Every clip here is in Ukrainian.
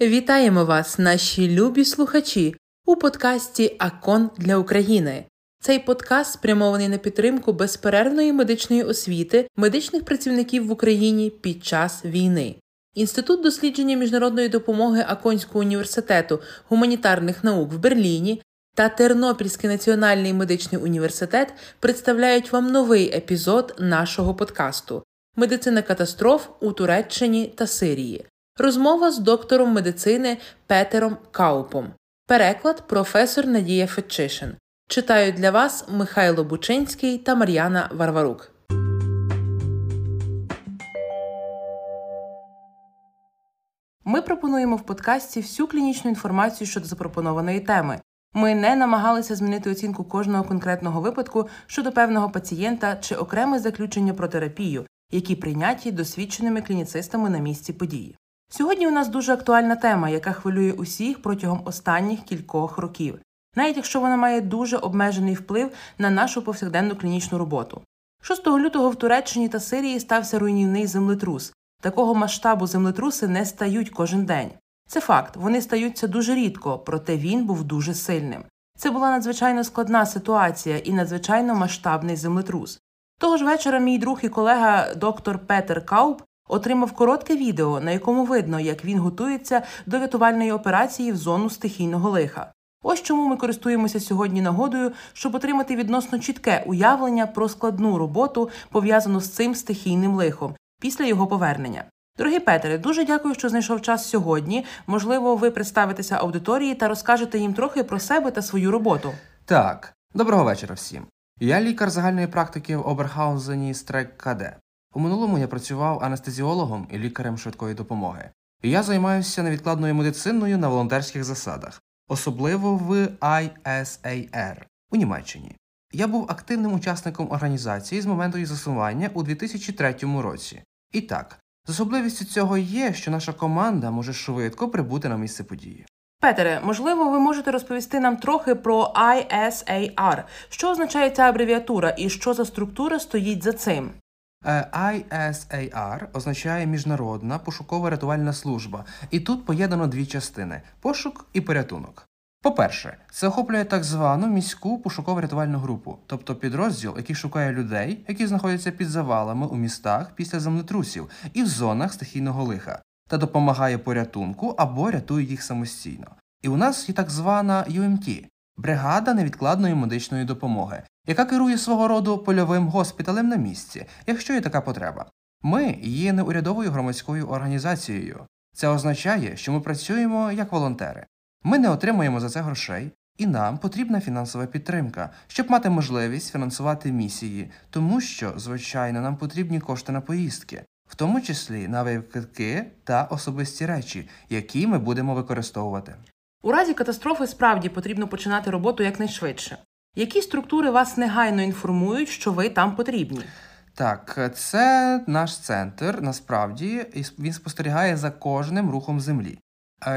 Вітаємо вас, наші любі слухачі, у подкасті Акон для України. Цей подкаст спрямований на підтримку безперервної медичної освіти медичних працівників в Україні під час війни. Інститут дослідження міжнародної допомоги Аконського університету гуманітарних наук в Берліні та Тернопільський національний медичний університет представляють вам новий епізод нашого подкасту Медицина катастроф у Туреччині та Сирії. Розмова з доктором медицини Петером Каупом. Переклад професор Надія Фетчишин. Читають для вас Михайло Бучинський та Мар'яна Варварук. Ми пропонуємо в подкасті всю клінічну інформацію щодо запропонованої теми. Ми не намагалися змінити оцінку кожного конкретного випадку щодо певного пацієнта чи окреме заключення про терапію, які прийняті досвідченими клініцистами на місці події. Сьогодні у нас дуже актуальна тема, яка хвилює усіх протягом останніх кількох років, навіть якщо вона має дуже обмежений вплив на нашу повсякденну клінічну роботу. 6 лютого в Туреччині та Сирії стався руйнівний землетрус. Такого масштабу землетруси не стають кожен день. Це факт, вони стаються дуже рідко, проте він був дуже сильним. Це була надзвичайно складна ситуація і надзвичайно масштабний землетрус. Того ж вечора мій друг і колега доктор Петер Кауп отримав коротке відео, на якому видно, як він готується до рятувальної операції в зону стихійного лиха. Ось чому ми користуємося сьогодні нагодою, щоб отримати відносно чітке уявлення про складну роботу, пов'язану з цим стихійним лихом після його повернення. Дорогі Петере, дуже дякую, що знайшов час сьогодні. Можливо, ви представитеся аудиторії та розкажете їм трохи про себе та свою роботу. Так, доброго вечора всім. Я лікар загальної практики в Оберхаузені Стрек КД. У минулому я працював анестезіологом і лікарем швидкої допомоги. Я займаюся невідкладною медициною на волонтерських засадах, особливо в ISAR у Німеччині. Я був активним учасником організації з моменту її заснування у 2003 році. І так, з особливістю цього є, що наша команда може швидко прибути на місце події. Петере, можливо, ви можете розповісти нам трохи про ISAR. Що означає ця абревіатура і що за структура стоїть за цим? Е, ISAR означає міжнародна пошукова рятувальна служба, і тут поєднано дві частини пошук і порятунок. По-перше, це охоплює так звану міську пошуково рятувальну групу, тобто підрозділ, який шукає людей, які знаходяться під завалами у містах після землетрусів і в зонах стихійного лиха, та допомагає порятунку або рятує їх самостійно. І у нас є так звана UMT – бригада невідкладної медичної допомоги, яка керує свого роду польовим госпіталем на місці, якщо є така потреба. Ми є неурядовою громадською організацією. Це означає, що ми працюємо як волонтери. Ми не отримуємо за це грошей, і нам потрібна фінансова підтримка, щоб мати можливість фінансувати місії, тому що, звичайно, нам потрібні кошти на поїздки, в тому числі на вивкитки та особисті речі, які ми будемо використовувати. У разі катастрофи справді потрібно починати роботу якнайшвидше. Які структури вас негайно інформують, що ви там потрібні? Так, це наш центр, насправді, він спостерігає за кожним рухом землі.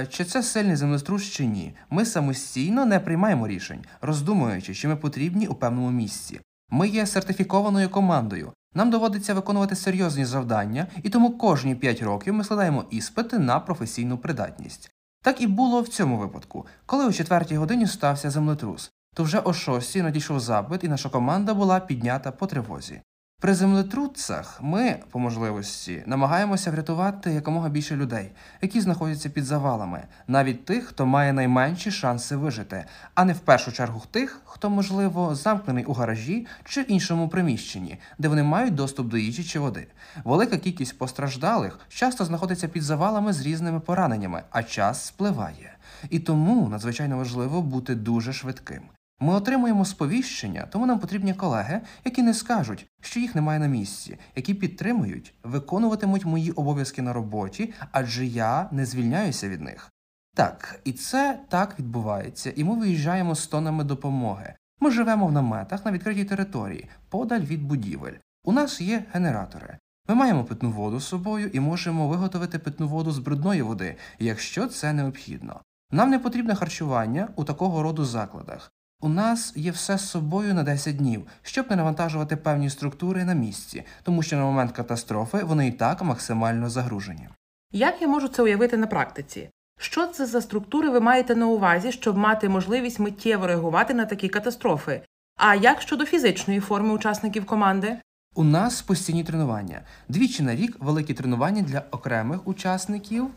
Чи це сильний землетрус чи ні? Ми самостійно не приймаємо рішень, роздумуючи, що ми потрібні у певному місці. Ми є сертифікованою командою. Нам доводиться виконувати серйозні завдання, і тому кожні 5 років ми складаємо іспити на професійну придатність. Так і було в цьому випадку, коли о 4 годині стався землетрус, то вже о 6 надійшов запит, і наша команда була піднята по тривозі. При землетрусах ми, по можливості, намагаємося врятувати якомога більше людей, які знаходяться під завалами, навіть тих, хто має найменші шанси вижити, а не в першу чергу тих, хто, можливо, замкнений у гаражі чи іншому приміщенні, де вони мають доступ до їжі чи води. Велика кількість постраждалих часто знаходиться під завалами з різними пораненнями, а час спливає. І тому надзвичайно важливо бути дуже швидким. Ми отримуємо сповіщення, тому нам потрібні колеги, які не скажуть, що їх немає на місці, які підтримують, виконуватимуть мої обов'язки на роботі, адже я не звільняюся від них. Так, і це так відбувається, і ми виїжджаємо з тонами допомоги. Ми живемо в наметах на відкритій території, подаль від будівель. У нас є генератори. Ми маємо питну воду з собою і можемо виготовити питну воду з брудної води, якщо це необхідно. Нам не потрібне харчування у такого роду закладах. У нас є все з собою на 10 днів, щоб не навантажувати певні структури на місці, тому що на момент катастрофи вони і так максимально загружені. Як я можу це уявити на практиці? Що це за структури ви маєте на увазі, щоб мати можливість миттєво реагувати на такі катастрофи? А як щодо фізичної форми учасників команди? У нас постійні тренування. Двічі на рік великі тренування для окремих учасників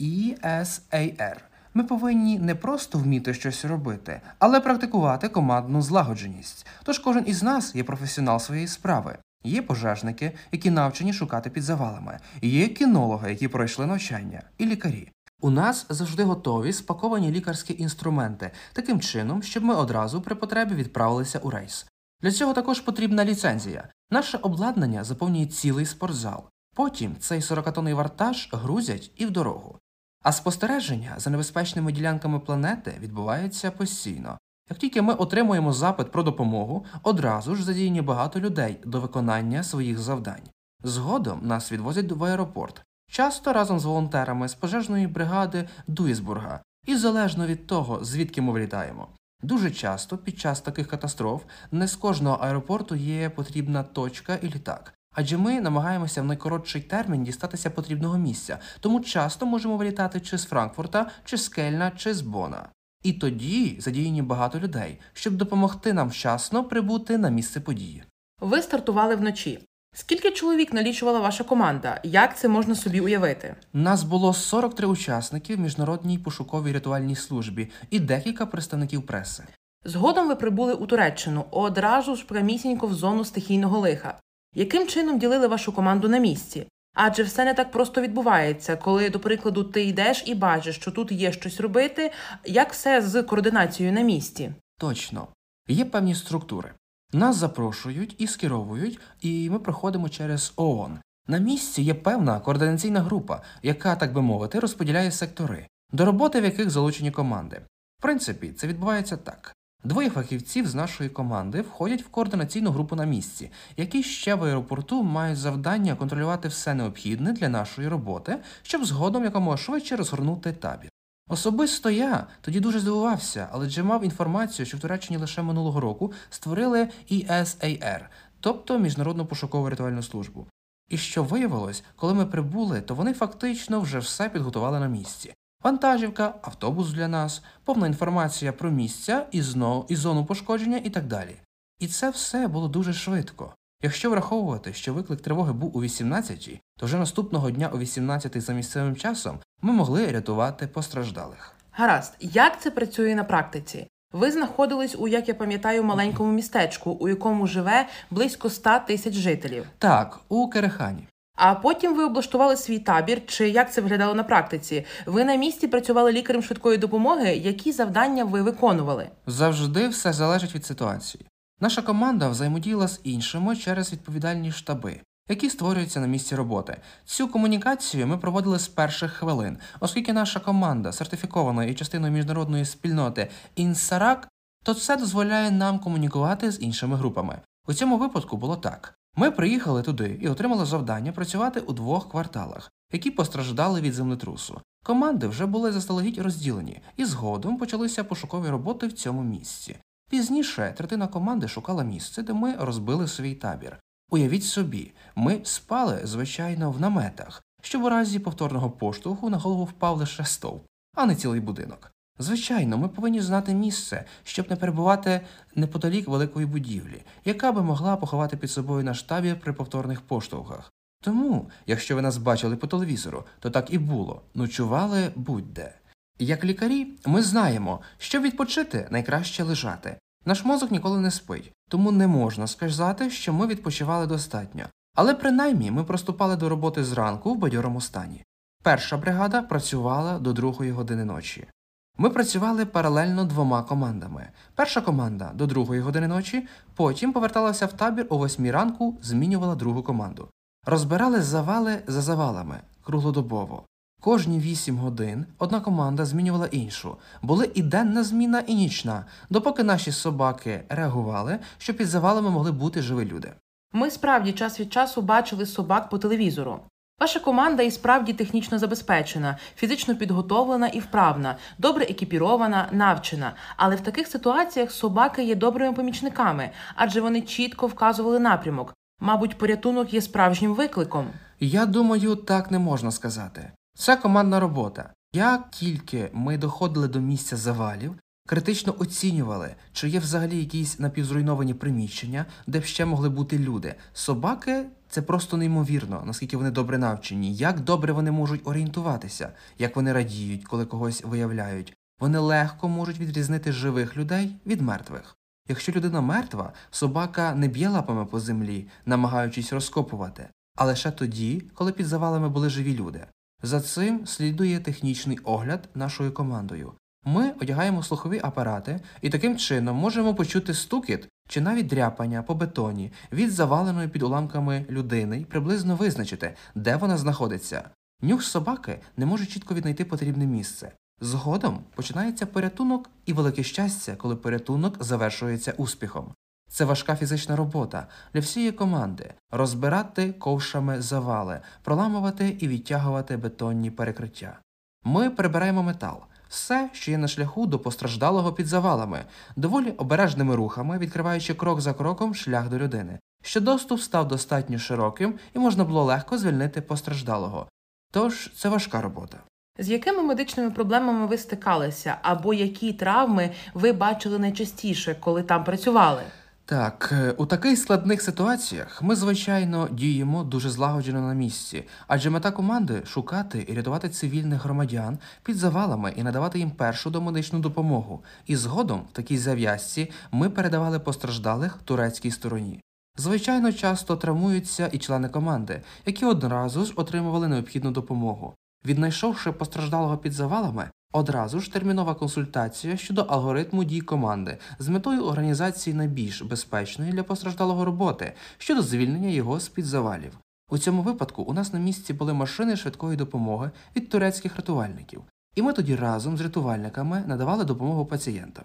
ESAR. Ми повинні не просто вміти щось робити, але практикувати командну злагодженість. Тож кожен із нас є професіонал своєї справи. Є пожежники, які навчені шукати під завалами, є кінологи, які пройшли навчання, і лікарі. У нас завжди готові спаковані лікарські інструменти, таким чином, щоб ми одразу при потребі відправилися у рейс. Для цього також потрібна ліцензія. Наше обладнання заповнює цілий спортзал. Потім цей 40-тонний вартаж грузять і в дорогу. А спостереження за небезпечними ділянками планети відбувається постійно. Як тільки ми отримуємо запит про допомогу, одразу ж задіяні багато людей до виконання своїх завдань. Згодом нас відвозять в аеропорт, часто разом з волонтерами з пожежної бригади Дуїсбурга, і залежно від того, звідки ми вилітаємо. Дуже часто під час таких катастроф не з кожного аеропорту є потрібна точка і літак. Адже ми намагаємося в найкоротший термін дістатися потрібного місця, тому часто можемо вилітати чи з Франкфурта, чи з Кельна, чи з Бона. І тоді задіяні багато людей, щоб допомогти нам вчасно прибути на місце події. Ви стартували вночі. Скільки чоловік налічувала ваша команда? Як це можна собі уявити? Нас було 43 учасники в міжнародній пошуковій рятувальній службі і декілька представників преси. Згодом ви прибули у Туреччину одразу ж прямісінько в зону стихійного лиха. Яким чином ділили вашу команду на місці? Адже все не так просто відбувається, коли, до прикладу, ти йдеш і бачиш, що тут є щось робити, як все з координацією на місці. Точно, є певні структури. Нас запрошують і скеровують, і ми проходимо через ООН. На місці є певна координаційна група, яка, так би мовити, розподіляє сектори, до роботи в яких залучені команди. В принципі, це відбувається так. Двоє фахівців з нашої команди входять в координаційну групу на місці, які ще в аеропорту мають завдання контролювати все необхідне для нашої роботи, щоб згодом якомога швидше розгорнути табір. Особисто я тоді дуже здивувався, але вже мав інформацію, що в Туреччині лише минулого року створили ESAR, тобто Міжнародну пошукову рятувальну службу. І що виявилось, коли ми прибули, то вони фактично вже все підготували на місці. Вантажівка, автобус для нас, повна інформація про місця і знову і зону пошкодження і так далі. І це все було дуже швидко. Якщо враховувати, що виклик тривоги був у 18-й, то вже наступного дня о 18-й за місцевим часом ми могли рятувати постраждалих. Гаразд, як це працює на практиці? Ви знаходились у, як я пам'ятаю, маленькому містечку, у якому живе близько 100 тисяч жителів. Так, у Керехані. А потім ви облаштували свій табір, чи як це виглядало на практиці? Ви на місці працювали лікарем швидкої допомоги. Які завдання ви виконували? Завжди все залежить від ситуації. Наша команда взаємодіяла з іншими через відповідальні штаби, які створюються на місці роботи. Цю комунікацію ми проводили з перших хвилин, оскільки наша команда сертифікована і частиною міжнародної спільноти Інсарак, то це дозволяє нам комунікувати з іншими групами. У цьому випадку було так. Ми приїхали туди і отримали завдання працювати у двох кварталах, які постраждали від землетрусу. Команди вже були заздалегідь розділені, і згодом почалися пошукові роботи в цьому місці. Пізніше третина команди шукала місце, де ми розбили свій табір. Уявіть собі, ми спали, звичайно, в наметах, щоб у разі повторного поштовху на голову впав лише стовп, а не цілий будинок. Звичайно, ми повинні знати місце, щоб не перебувати неподалік великої будівлі, яка би могла поховати під собою наш табір при повторних поштовхах. Тому, якщо ви нас бачили по телевізору, то так і було ночували будь-де. Як лікарі, ми знаємо, що відпочити найкраще лежати. Наш мозок ніколи не спить, тому не можна сказати, що ми відпочивали достатньо. Але принаймні ми проступали до роботи зранку в бадьорому стані. Перша бригада працювала до другої години ночі. Ми працювали паралельно двома командами. Перша команда до другої години ночі, потім поверталася в табір о восьмій ранку, змінювала другу команду. Розбирали завали за завалами круглодобово. Кожні вісім годин одна команда змінювала іншу. Були і денна зміна, і нічна, допоки наші собаки реагували, що під завалами могли бути живі люди. Ми справді час від часу бачили собак по телевізору. Ваша команда і справді технічно забезпечена, фізично підготовлена і вправна, добре екіпірована, навчена. Але в таких ситуаціях собаки є добрими помічниками, адже вони чітко вказували напрямок. Мабуть, порятунок є справжнім викликом. Я думаю, так не можна сказати. Це командна робота. Як тільки ми доходили до місця завалів, критично оцінювали, чи є взагалі якісь напівзруйновані приміщення, де б ще могли бути люди. Собаки це просто неймовірно, наскільки вони добре навчені, як добре вони можуть орієнтуватися, як вони радіють, коли когось виявляють. Вони легко можуть відрізнити живих людей від мертвих. Якщо людина мертва, собака не б'є лапами по землі, намагаючись розкопувати, а лише тоді, коли під завалами були живі люди. За цим слідує технічний огляд нашою командою. Ми одягаємо слухові апарати і таким чином можемо почути стукіт чи навіть дряпання по бетоні від заваленої під уламками людини і приблизно визначити, де вона знаходиться. Нюх собаки не може чітко віднайти потрібне місце. Згодом починається порятунок і велике щастя, коли порятунок завершується успіхом. Це важка фізична робота для всієї команди розбирати ковшами завали, проламувати і відтягувати бетонні перекриття. Ми прибираємо метал, все, що є на шляху до постраждалого під завалами, доволі обережними рухами, відкриваючи крок за кроком шлях до людини, що доступ став достатньо широким і можна було легко звільнити постраждалого. Тож це важка робота. З якими медичними проблемами ви стикалися, або які травми ви бачили найчастіше, коли там працювали? Так, е, у таких складних ситуаціях ми, звичайно, діємо дуже злагоджено на місці, адже мета команди шукати і рятувати цивільних громадян під завалами і надавати їм першу домедичну допомогу. І згодом в такій зав'язці ми передавали постраждалих турецькій стороні. Звичайно, часто травмуються і члени команди, які одразу ж отримували необхідну допомогу. Віднайшовши постраждалого під завалами, одразу ж термінова консультація щодо алгоритму дій команди з метою організації найбільш безпечної для постраждалого роботи щодо звільнення його з під завалів. У цьому випадку у нас на місці були машини швидкої допомоги від турецьких рятувальників, і ми тоді разом з рятувальниками надавали допомогу пацієнтам.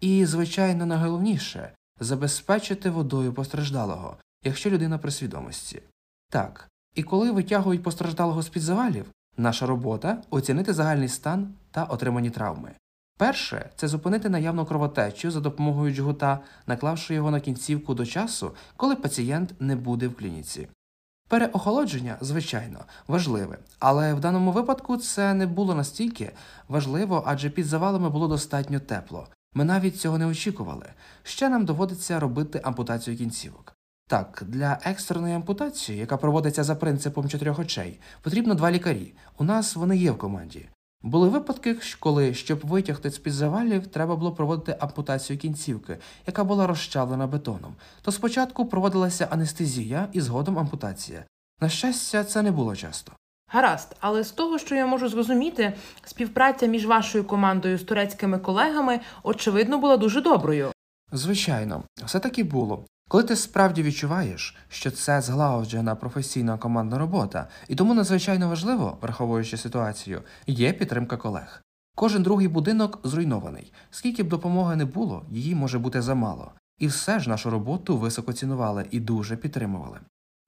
І, звичайно, найголовніше забезпечити водою постраждалого, якщо людина при свідомості. Так, і коли витягують постраждалого з під завалів, наша робота оцінити загальний стан та отримані травми. Перше це зупинити наявну кровотечу за допомогою джгута, наклавши його на кінцівку до часу, коли пацієнт не буде в клініці. Переохолодження, звичайно, важливе, але в даному випадку це не було настільки важливо, адже під завалами було достатньо тепло. Ми навіть цього не очікували. Ще нам доводиться робити ампутацію кінцівок. Так, для екстреної ампутації, яка проводиться за принципом чотирьох очей, потрібно два лікарі. У нас вони є в команді. Були випадки, коли, щоб витягти з під завалів, треба було проводити ампутацію кінцівки, яка була розчавлена бетоном. То спочатку проводилася анестезія і згодом ампутація. На щастя, це не було часто. Гаразд, але з того, що я можу зрозуміти, співпраця між вашою командою з турецькими колегами, очевидно, була дуже доброю. Звичайно, все таки було. Коли ти справді відчуваєш, що це злагоджена професійна командна робота, і тому надзвичайно важливо, враховуючи ситуацію, є підтримка колег. Кожен другий будинок зруйнований. Скільки б допомоги не було, її може бути замало. І все ж нашу роботу високо цінували і дуже підтримували.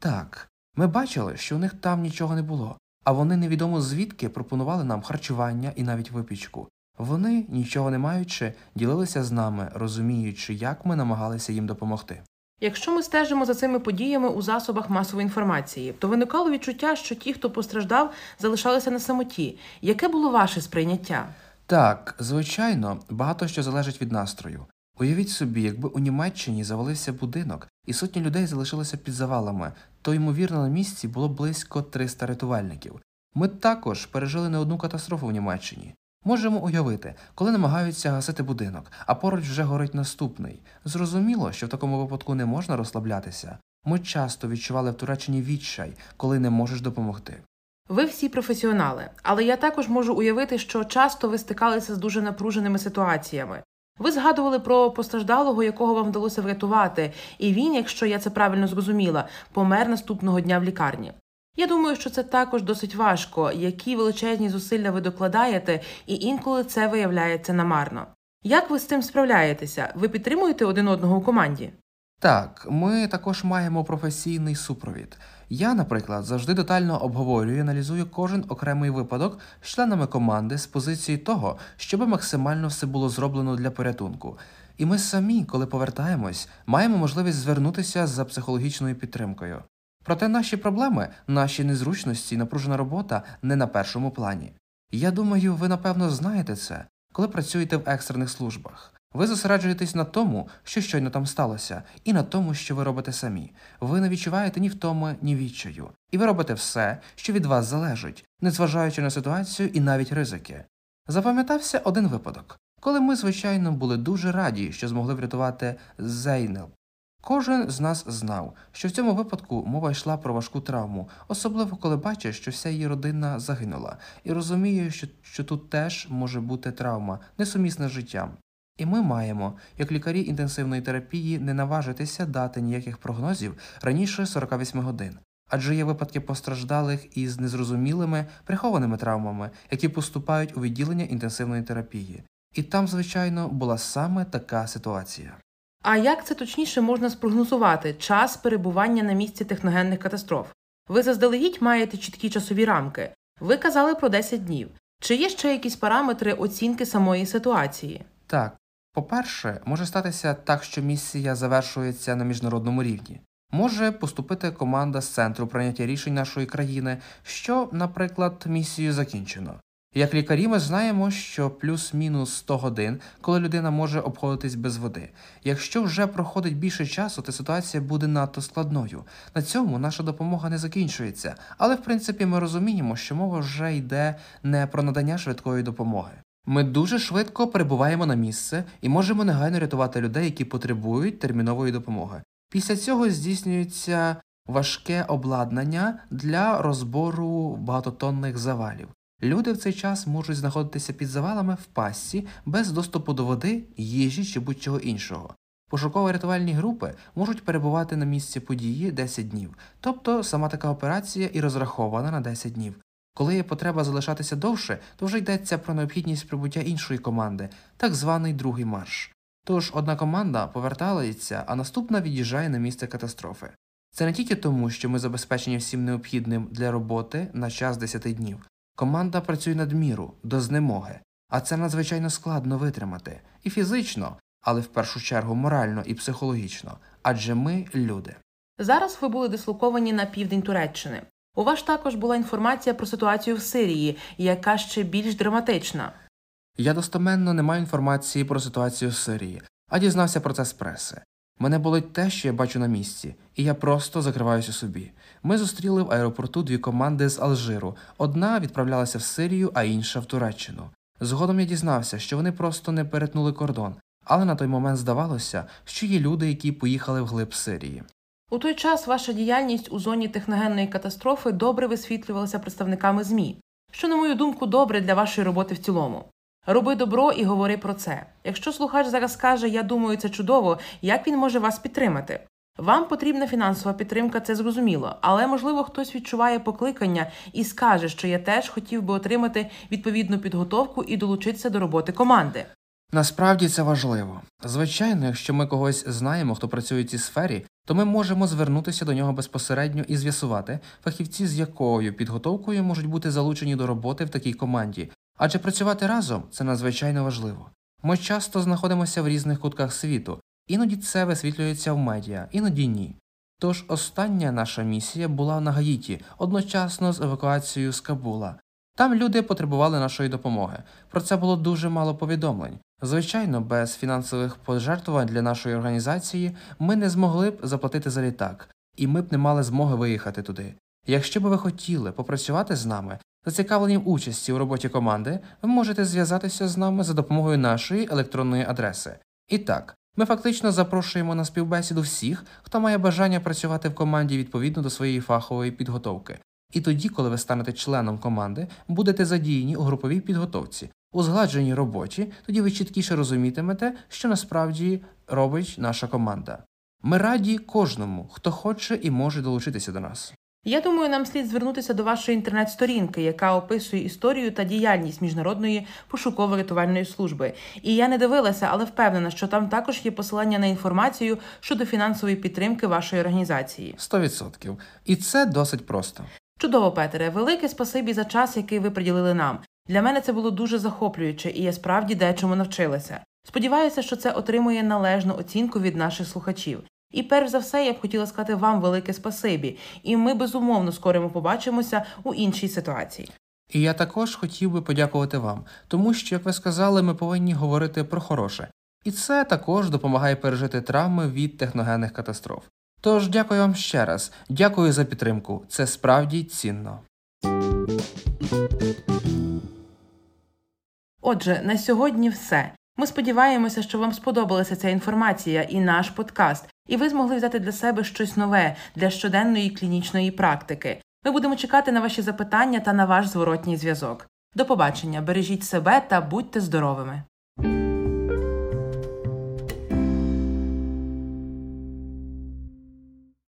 Так, ми бачили, що у них там нічого не було, а вони невідомо звідки пропонували нам харчування і навіть випічку. Вони, нічого не маючи, ділилися з нами, розуміючи, як ми намагалися їм допомогти. Якщо ми стежимо за цими подіями у засобах масової інформації, то виникало відчуття, що ті, хто постраждав, залишалися на самоті. Яке було ваше сприйняття? Так, звичайно, багато що залежить від настрою. Уявіть собі, якби у Німеччині завалився будинок і сотні людей залишилися під завалами, то ймовірно на місці було близько 300 рятувальників. Ми також пережили не одну катастрофу в Німеччині. Можемо уявити, коли намагаються гасити будинок, а поруч вже горить наступний. Зрозуміло, що в такому випадку не можна розслаблятися. Ми часто відчували в Туреччині відчай, коли не можеш допомогти. Ви всі професіонали, але я також можу уявити, що часто ви стикалися з дуже напруженими ситуаціями. Ви згадували про постраждалого, якого вам вдалося врятувати, і він, якщо я це правильно зрозуміла, помер наступного дня в лікарні. Я думаю, що це також досить важко, які величезні зусилля ви докладаєте, і інколи це виявляється намарно. Як ви з цим справляєтеся? Ви підтримуєте один одного у команді? Так, ми також маємо професійний супровід. Я, наприклад, завжди детально обговорюю і аналізую кожен окремий випадок з членами команди з позиції того, щоб максимально все було зроблено для порятунку. І ми самі, коли повертаємось, маємо можливість звернутися за психологічною підтримкою. Проте наші проблеми, наші незручності і напружена робота не на першому плані. Я думаю, ви напевно знаєте це, коли працюєте в екстрених службах. Ви зосереджуєтесь на тому, що щойно там сталося, і на тому, що ви робите самі. Ви не відчуваєте ні втоми, ні відчаю. І ви робите все, що від вас залежить, незважаючи на ситуацію і навіть ризики. Запам'ятався один випадок, коли ми, звичайно, були дуже раді, що змогли врятувати Зейнел. Кожен з нас знав, що в цьому випадку мова йшла про важку травму, особливо коли бачиш, що вся її родина загинула, і розуміє, що, що тут теж може бути травма, несумісна з життям. І ми маємо, як лікарі інтенсивної терапії, не наважитися дати ніяких прогнозів раніше 48 годин. Адже є випадки постраждалих із незрозумілими прихованими травмами, які поступають у відділення інтенсивної терапії. І там, звичайно, була саме така ситуація. А як це точніше можна спрогнозувати час перебування на місці техногенних катастроф? Ви заздалегідь маєте чіткі часові рамки. Ви казали про 10 днів. Чи є ще якісь параметри оцінки самої ситуації? Так, по-перше, може статися так, що місія завершується на міжнародному рівні. Може поступити команда з центру прийняття рішень нашої країни, що, наприклад, місію закінчено. Як лікарі, ми знаємо, що плюс-мінус 100 годин, коли людина може обходитись без води. Якщо вже проходить більше часу, то ситуація буде надто складною. На цьому наша допомога не закінчується, але в принципі ми розуміємо, що мова вже йде не про надання швидкої допомоги. Ми дуже швидко прибуваємо на місце і можемо негайно рятувати людей, які потребують термінової допомоги. Після цього здійснюється важке обладнання для розбору багатотонних завалів. Люди в цей час можуть знаходитися під завалами в пастці без доступу до води, їжі чи будь-чого іншого. Пошуково-рятувальні групи можуть перебувати на місці події 10 днів, тобто сама така операція і розрахована на 10 днів. Коли є потреба залишатися довше, то вже йдеться про необхідність прибуття іншої команди, так званий другий марш. Тож одна команда повертається, а наступна від'їжджає на місце катастрофи. Це не тільки тому, що ми забезпечені всім необхідним для роботи на час 10 днів. Команда працює надміру, до знемоги, а це надзвичайно складно витримати і фізично, але в першу чергу морально і психологічно, адже ми люди. Зараз ви були дислоковані на південь Туреччини. У вас також була інформація про ситуацію в Сирії, яка ще більш драматична. Я достоменно не маю інформації про ситуацію в Сирії, а дізнався про це з преси. Мене болить те, що я бачу на місці, і я просто закриваюся собі. Ми зустріли в аеропорту дві команди з Алжиру. Одна відправлялася в Сирію, а інша в Туреччину. Згодом я дізнався, що вони просто не перетнули кордон, але на той момент здавалося, що є люди, які поїхали вглиб Сирії. У той час ваша діяльність у зоні техногенної катастрофи добре висвітлювалася представниками ЗМІ, що, на мою думку, добре для вашої роботи в цілому. Роби добро і говори про це. Якщо слухач зараз скаже, я думаю, це чудово, як він може вас підтримати? Вам потрібна фінансова підтримка, це зрозуміло, але можливо хтось відчуває покликання і скаже, що я теж хотів би отримати відповідну підготовку і долучитися до роботи команди. Насправді це важливо. Звичайно, якщо ми когось знаємо, хто працює в цій сфері, то ми можемо звернутися до нього безпосередньо і з'ясувати, фахівці з якою підготовкою можуть бути залучені до роботи в такій команді, адже працювати разом це надзвичайно важливо. Ми часто знаходимося в різних кутках світу, іноді це висвітлюється в медіа, іноді ні. Тож остання наша місія була на Гаїті одночасно з евакуацією з Кабула. Там люди потребували нашої допомоги. Про це було дуже мало повідомлень. Звичайно, без фінансових пожертвувань для нашої організації ми не змогли б заплатити за літак, і ми б не мали змоги виїхати туди. Якщо б ви хотіли попрацювати з нами, зацікавлені в участі у роботі команди, ви можете зв'язатися з нами за допомогою нашої електронної адреси. І так, ми фактично запрошуємо на співбесіду всіх, хто має бажання працювати в команді відповідно до своєї фахової підготовки. І тоді, коли ви станете членом команди, будете задіяні у груповій підготовці, у згладженій роботі, тоді ви чіткіше розумітимете, що насправді робить наша команда. Ми раді кожному, хто хоче і може долучитися до нас. Я думаю, нам слід звернутися до вашої інтернет-сторінки, яка описує історію та діяльність міжнародної пошуково-рятувальної служби. І я не дивилася, але впевнена, що там також є посилання на інформацію щодо фінансової підтримки вашої організації. 100%. І це досить просто. Чудово, Петере, велике спасибі за час, який ви приділили нам. Для мене це було дуже захоплююче, і я справді дечому навчилася. Сподіваюся, що це отримує належну оцінку від наших слухачів. І перш за все, я б хотіла сказати вам велике спасибі, і ми безумовно скоро побачимося у іншій ситуації. І я також хотів би подякувати вам, тому що, як ви сказали, ми повинні говорити про хороше. І це також допомагає пережити травми від техногенних катастроф. Тож дякую вам ще раз, дякую за підтримку. Це справді цінно. Отже, на сьогодні все. Ми сподіваємося, що вам сподобалася ця інформація і наш подкаст, і ви змогли взяти для себе щось нове для щоденної клінічної практики. Ми будемо чекати на ваші запитання та на ваш зворотній зв'язок. До побачення, бережіть себе та будьте здоровими!